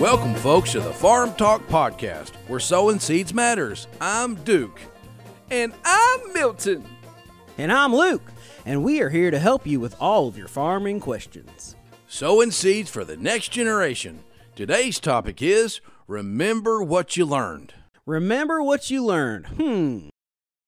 Welcome, folks, to the Farm Talk Podcast, where sowing seeds matters. I'm Duke. And I'm Milton. And I'm Luke, and we are here to help you with all of your farming questions. Sowing seeds for the next generation. Today's topic is Remember What You Learned. Remember what you learned. Hmm.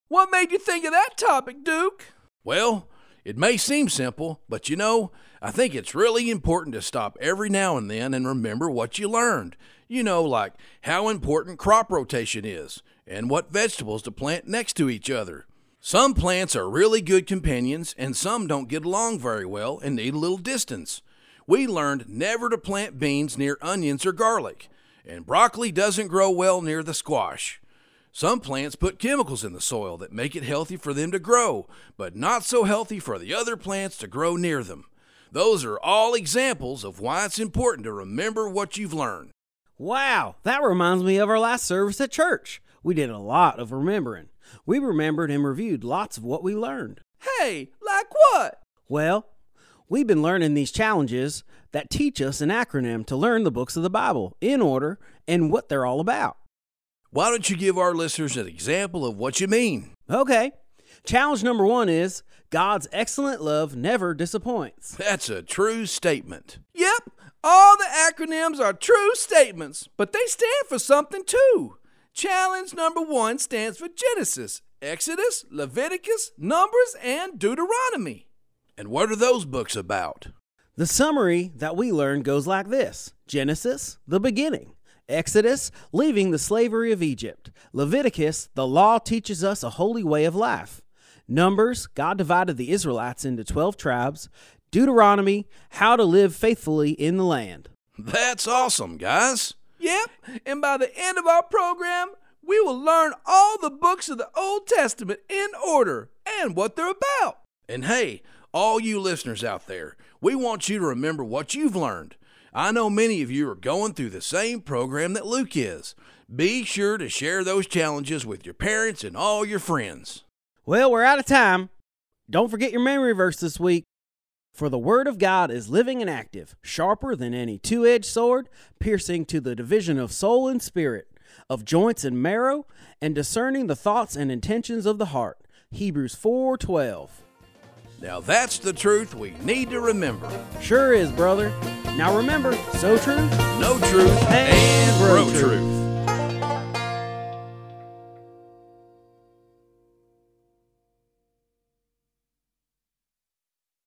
What made you think of that topic, Duke? Well, it may seem simple, but you know, I think it's really important to stop every now and then and remember what you learned. You know, like how important crop rotation is and what vegetables to plant next to each other. Some plants are really good companions, and some don't get along very well and need a little distance. We learned never to plant beans near onions or garlic, and broccoli doesn't grow well near the squash. Some plants put chemicals in the soil that make it healthy for them to grow, but not so healthy for the other plants to grow near them. Those are all examples of why it's important to remember what you've learned. Wow, that reminds me of our last service at church. We did a lot of remembering. We remembered and reviewed lots of what we learned. Hey, like what? Well, we've been learning these challenges that teach us an acronym to learn the books of the Bible in order and what they're all about. Why don't you give our listeners an example of what you mean? Okay. Challenge number one is God's excellent love never disappoints. That's a true statement. Yep, all the acronyms are true statements, but they stand for something too. Challenge number one stands for Genesis, Exodus, Leviticus, Numbers, and Deuteronomy. And what are those books about? The summary that we learned goes like this Genesis, the beginning. Exodus, leaving the slavery of Egypt. Leviticus, the law teaches us a holy way of life. Numbers, God divided the Israelites into 12 tribes. Deuteronomy, how to live faithfully in the land. That's awesome, guys. Yep, and by the end of our program, we will learn all the books of the Old Testament in order and what they're about. And hey, all you listeners out there, we want you to remember what you've learned. I know many of you are going through the same program that Luke is. Be sure to share those challenges with your parents and all your friends. Well, we're out of time. Don't forget your memory verse this week. For the word of God is living and active, sharper than any two edged sword, piercing to the division of soul and spirit, of joints and marrow, and discerning the thoughts and intentions of the heart. Hebrews 4:12. Now that's the truth we need to remember. Sure is, brother. Now remember, sow truth, know truth And and grow truth. truth.